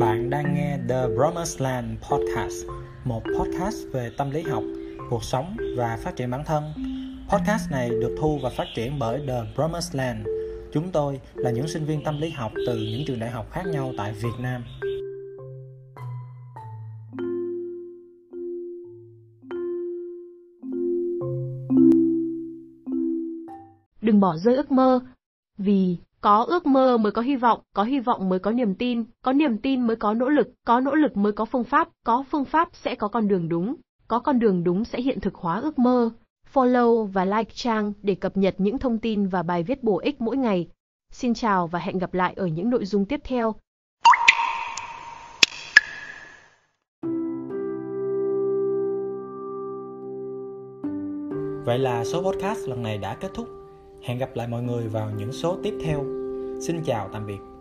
Bạn đang nghe The Promised Land Podcast, một podcast về tâm lý học, cuộc sống và phát triển bản thân. Podcast này được thu và phát triển bởi The Promised Land. Chúng tôi là những sinh viên tâm lý học từ những trường đại học khác nhau tại Việt Nam. Đừng bỏ rơi ước mơ, vì có ước mơ mới có hy vọng, có hy vọng mới có niềm tin, có niềm tin mới có nỗ lực, có nỗ lực mới có phương pháp, có phương pháp sẽ có con đường đúng, có con đường đúng sẽ hiện thực hóa ước mơ. Follow và like trang để cập nhật những thông tin và bài viết bổ ích mỗi ngày. Xin chào và hẹn gặp lại ở những nội dung tiếp theo. Vậy là số podcast lần này đã kết thúc. Hẹn gặp lại mọi người vào những số tiếp theo. Xin chào tạm biệt.